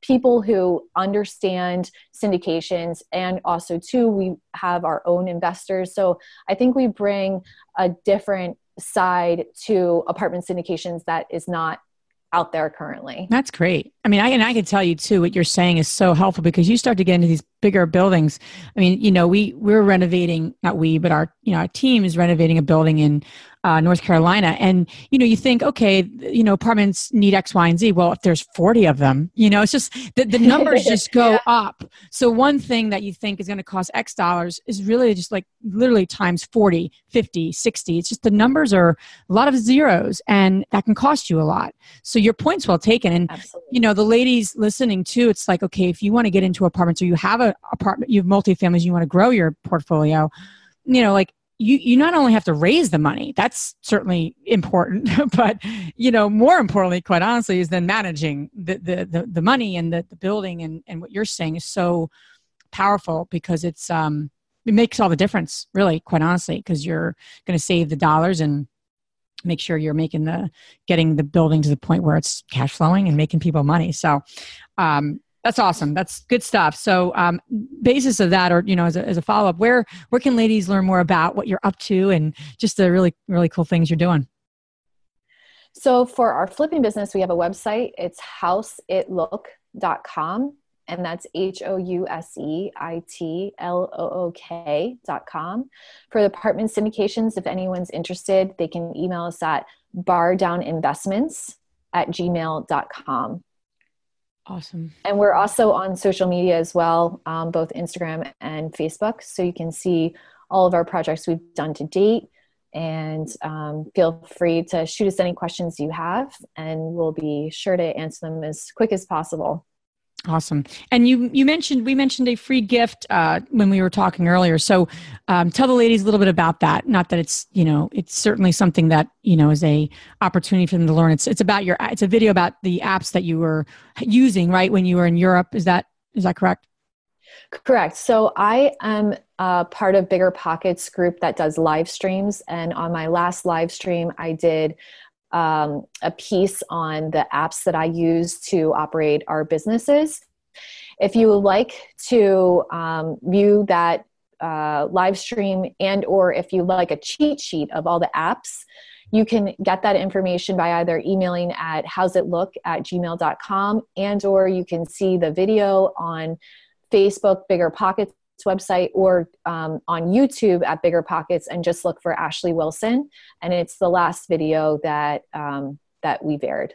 people who understand syndications and also too we have our own investors so i think we bring a different side to apartment syndications that is not out there currently. That's great. I mean, I and I can tell you too what you're saying is so helpful because you start to get into these bigger buildings. I mean, you know, we we're renovating not we, but our you know our team is renovating a building in uh, North Carolina. And, you know, you think, okay, you know, apartments need X, Y, and Z. Well, if there's 40 of them, you know, it's just the, the numbers just go yeah. up. So one thing that you think is going to cost X dollars is really just like literally times 40, 50, 60. It's just the numbers are a lot of zeros and that can cost you a lot. So your point's well taken. And, Absolutely. you know, the ladies listening too, it's like, okay, if you want to get into apartments or you have an apartment, you have multifamilies, you want to grow your portfolio, you know, like you you not only have to raise the money that's certainly important but you know more importantly quite honestly is then managing the the the, the money and the, the building and and what you're saying is so powerful because it's um it makes all the difference really quite honestly because you're going to save the dollars and make sure you're making the getting the building to the point where it's cash flowing and making people money. So um that's awesome. That's good stuff. So, um, basis of that, or you know, as a, as a follow up, where where can ladies learn more about what you're up to and just the really really cool things you're doing? So, for our flipping business, we have a website. It's houseitlook.com, and that's H O U S E I T L O O K dot com. For the apartment syndications, if anyone's interested, they can email us at bardowninvestments at gmail.com. Awesome. And we're also on social media as well, um, both Instagram and Facebook. So you can see all of our projects we've done to date. And um, feel free to shoot us any questions you have, and we'll be sure to answer them as quick as possible. Awesome. And you you mentioned we mentioned a free gift uh, when we were talking earlier. So um, tell the ladies a little bit about that. Not that it's you know it's certainly something that you know is a opportunity for them to learn. It's it's about your it's a video about the apps that you were using right when you were in Europe. Is that is that correct? Correct. So I am a part of Bigger Pockets group that does live streams, and on my last live stream, I did um, a piece on the apps that I use to operate our businesses. If you would like to um, view that uh, live stream and or if you like a cheat sheet of all the apps, you can get that information by either emailing at houseitlook at gmail.com and or you can see the video on facebook bigger pockets website or um, on YouTube at Bigger Pockets and just look for Ashley Wilson. And it's the last video that um, that we've aired.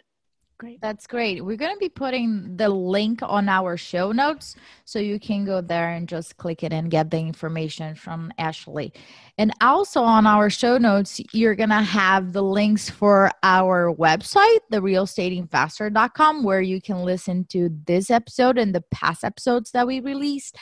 Great. That's great. We're going to be putting the link on our show notes so you can go there and just click it and get the information from Ashley. And also on our show notes, you're going to have the links for our website, therealestateinvesther.com, where you can listen to this episode and the past episodes that we released.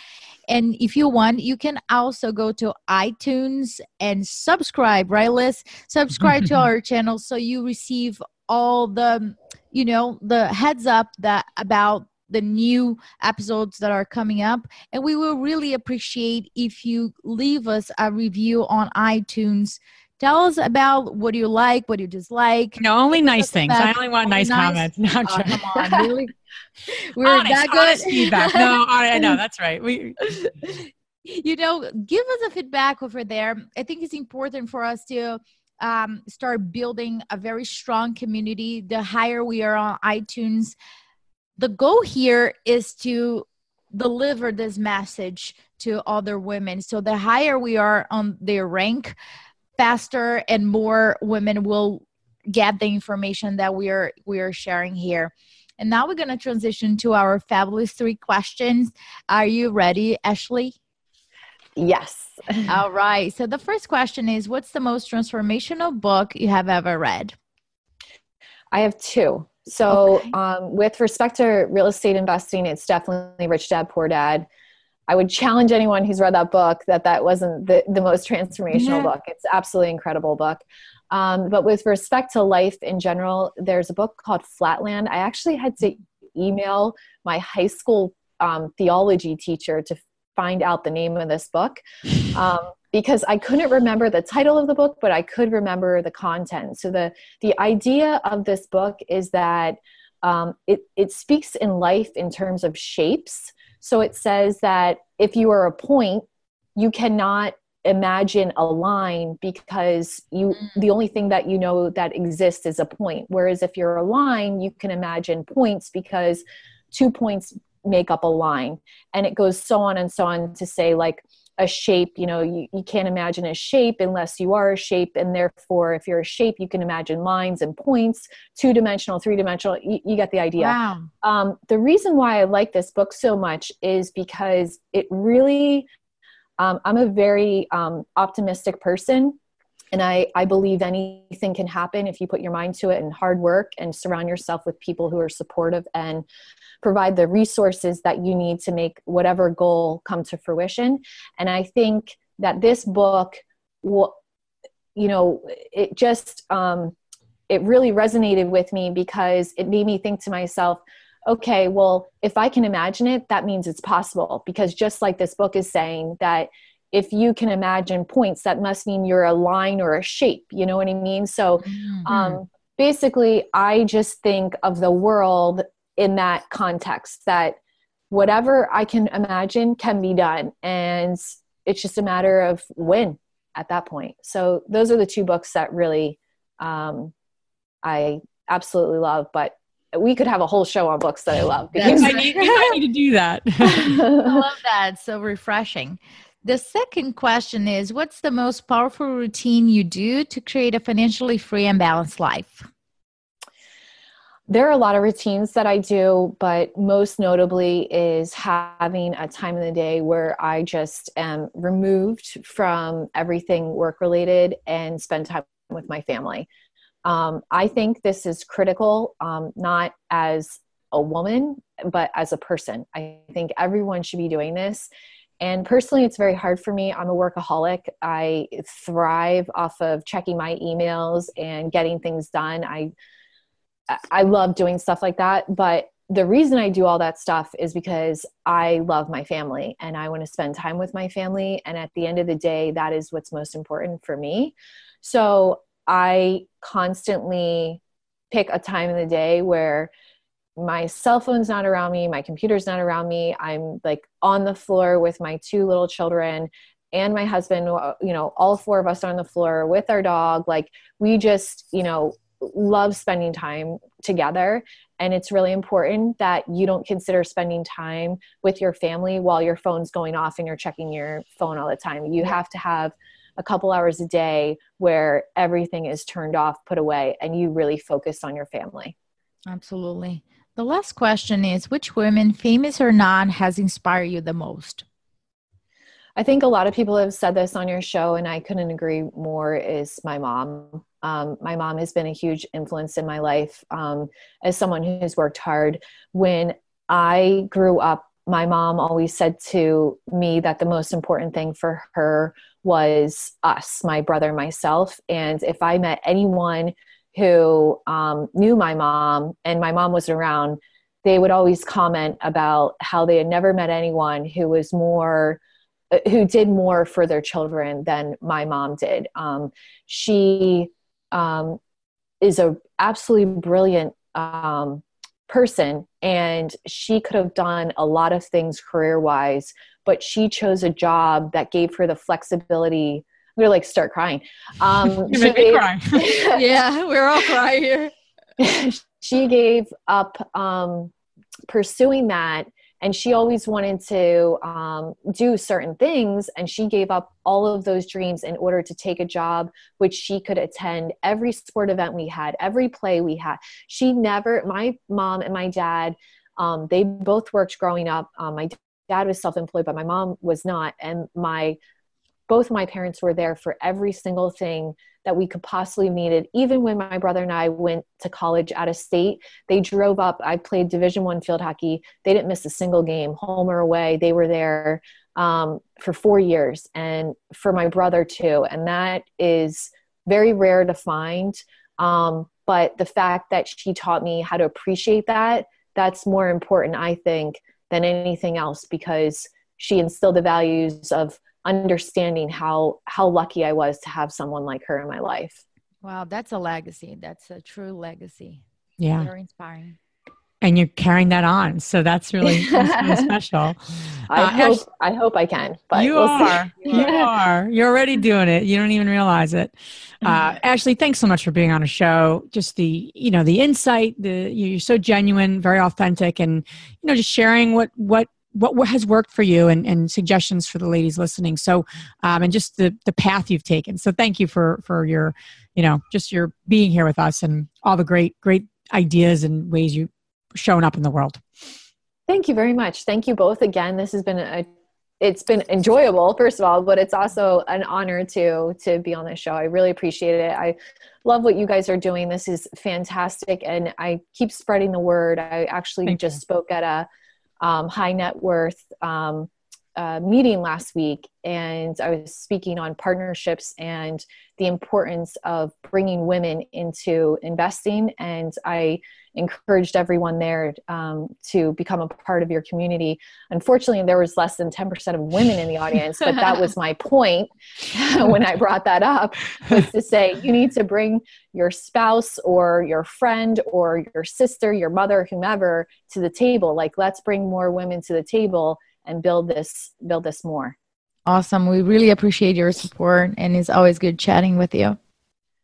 And if you want, you can also go to iTunes and subscribe, right, Liz? Subscribe to our channel so you receive all the you know the heads up that about the new episodes that are coming up. And we will really appreciate if you leave us a review on itunes. Tell us about what you like what you dislike. No only nice things. i only want nice, nice, comments. No, oh, come on really? We're honest, that good? feedback. No i know that's right. We you know give us a feedback over there. I think it's important for us to um, start building a very strong community. The higher we are on iTunes, the goal here is to deliver this message to other women. So the higher we are on their rank, faster and more women will get the information that we are we are sharing here. And now we're going to transition to our fabulous three questions. Are you ready, Ashley? Yes. All right. So the first question is what's the most transformational book you have ever read? I have two. So, okay. um, with respect to real estate investing, it's definitely Rich Dad Poor Dad. I would challenge anyone who's read that book that that wasn't the, the most transformational yeah. book. It's absolutely incredible book. Um, but with respect to life in general, there's a book called Flatland. I actually had to email my high school um, theology teacher to find out the name of this book um, because I couldn't remember the title of the book, but I could remember the content. So the the idea of this book is that um, it it speaks in life in terms of shapes. So it says that if you are a point, you cannot imagine a line because you mm. the only thing that you know that exists is a point whereas if you're a line you can imagine points because two points make up a line. And it goes so on and so on to say like a shape you know you, you can't imagine a shape unless you are a shape. And therefore if you're a shape you can imagine lines and points two dimensional three dimensional you, you, get the idea. Wow. um, the reason why i like this book so much is because it really um, i'm a very um, optimistic person and I, I believe anything can happen if you put your mind to it and hard work and surround yourself with people who are supportive and provide the resources that you need to make whatever goal come to fruition. And i think that this book will you know it just um, it really resonated with me because it made me think to myself okay well if i can imagine it that means it's possible. Because just like this book is saying that if you can imagine points that must mean you're a line or a shape you know what i mean so mm-hmm. um, basically i just think of the world in that context that whatever I can imagine can be done. And it's just a matter of when at that point. So those are the two books that really um, I absolutely love. But we could have a whole show on books that I love. Because I need, I need to do that. I love that. It's So refreshing. The second question is What's the most powerful routine you do to create a financially free and balanced life? there are a lot of routines that I do, but most notably is having a time in the day where I just am removed from everything work related and spend time with my family. Um, I think this is critical, um, not as a woman, but as a person. I think everyone should be doing this. And personally, it's very hard for me. I'm a workaholic. I thrive off of checking my emails and getting things done. I I love doing stuff like that. But the reason I do all that stuff is because I love my family and I want to spend time with my family. And at the end of the day, that is what's most important for me. So I constantly pick a time in the day where my cell phone's not around me, my computer's not around me. I'm like on the floor with my two little children and my husband, uh, you know, all four of us on the floor with our dog. Like we just, you know, love spending time together. And it's really important that you don't consider spending time with your family while your phone's going off and you're checking your phone all the time. You have to have a couple hours a day where everything is turned off put away and you really focus on your family. Absolutely the last question is which women famous or not, has inspired you the most I think a lot of people have said this on your show, and I couldn't agree more. Is my mom. Um, my mom has been a huge influence in my life um, as someone who's worked hard. When I grew up, my mom always said to me that the most important thing for her was us, my brother, myself. And if I met anyone who um, knew my mom and my mom was around, they would always comment about how they had never met anyone who was more uh, who did more for their children than my mom did. Um, she um, is a absolutely brilliant um, person, and she could have done a lot of things career wise, but she chose a job that gave her the flexibility. I'm gonna like start crying. Um, you make me cry. yeah, we're all crying here. she gave up um, pursuing that and she always wanted to um, do certain things and she gave up all of those dreams in order to take a job which she could attend every sport event we had every play we had she never my mom and my dad um, they both worked growing up um, my dad was self-employed but my mom was not and my both my parents were there for every single thing that we could possibly needed. Even when my brother and i went to college out of state they drove up. I played division one field hockey. They didn't miss a single game home or away. They were there um, for four years and for my brother too. And that is very rare to find. Um, but the fact that she taught me how to appreciate that that's more important i think than anything else because she instilled the values of understanding how how lucky I was to have someone like her in my life. Wow, that's a legacy. That's a true legacy. Yeah. Very inspiring. And you're carrying that on. So that's really, that's really special. I uh, hope Ash- I hope I can. But you we'll are. you are. You're already doing it. You don't even realize it. Uh, Ashley, thanks so much for being on a show. Just the, you know, the insight, the you're so genuine, very authentic, and you know, just sharing what what what has worked for you and, and suggestions for the ladies listening. So um, and just the the path you've taken. So thank you for for your you know just your being here with us and all the great great ideas and ways you've shown up in the world. Thank you very much. Thank you both again. This has been a it's been enjoyable first of all but it's also an honor to to be on this show. I really appreciate it. I love what you guys are doing. This is fantastic and i keep spreading the word. I actually Thank just you. spoke at a um, high net worth um, uh, meeting last week, and I was speaking on partnerships and the importance of bringing women into investing. And I encouraged everyone there um, to become a part of your community. Unfortunately, there was less than 10% of women in the audience, but that was my point when I brought that up was to say you need to bring your spouse or your friend or your sister, your mother, whomever to the table. Like, let's bring more women to the table and build this build this more. Awesome. We really appreciate your support and it's always good chatting with you.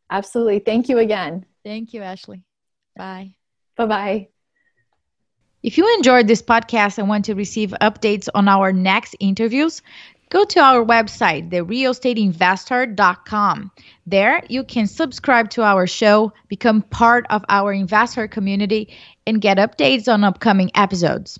Absolutely. Thank you again. Thank you, Ashley. Bye. Bye bye. If you enjoyed this podcast and want to receive updates on our next interviews, go to our website, therealestateinvesther.com. There, you can subscribe to our show, become part of our InvestHER community, and get updates on upcoming episodes.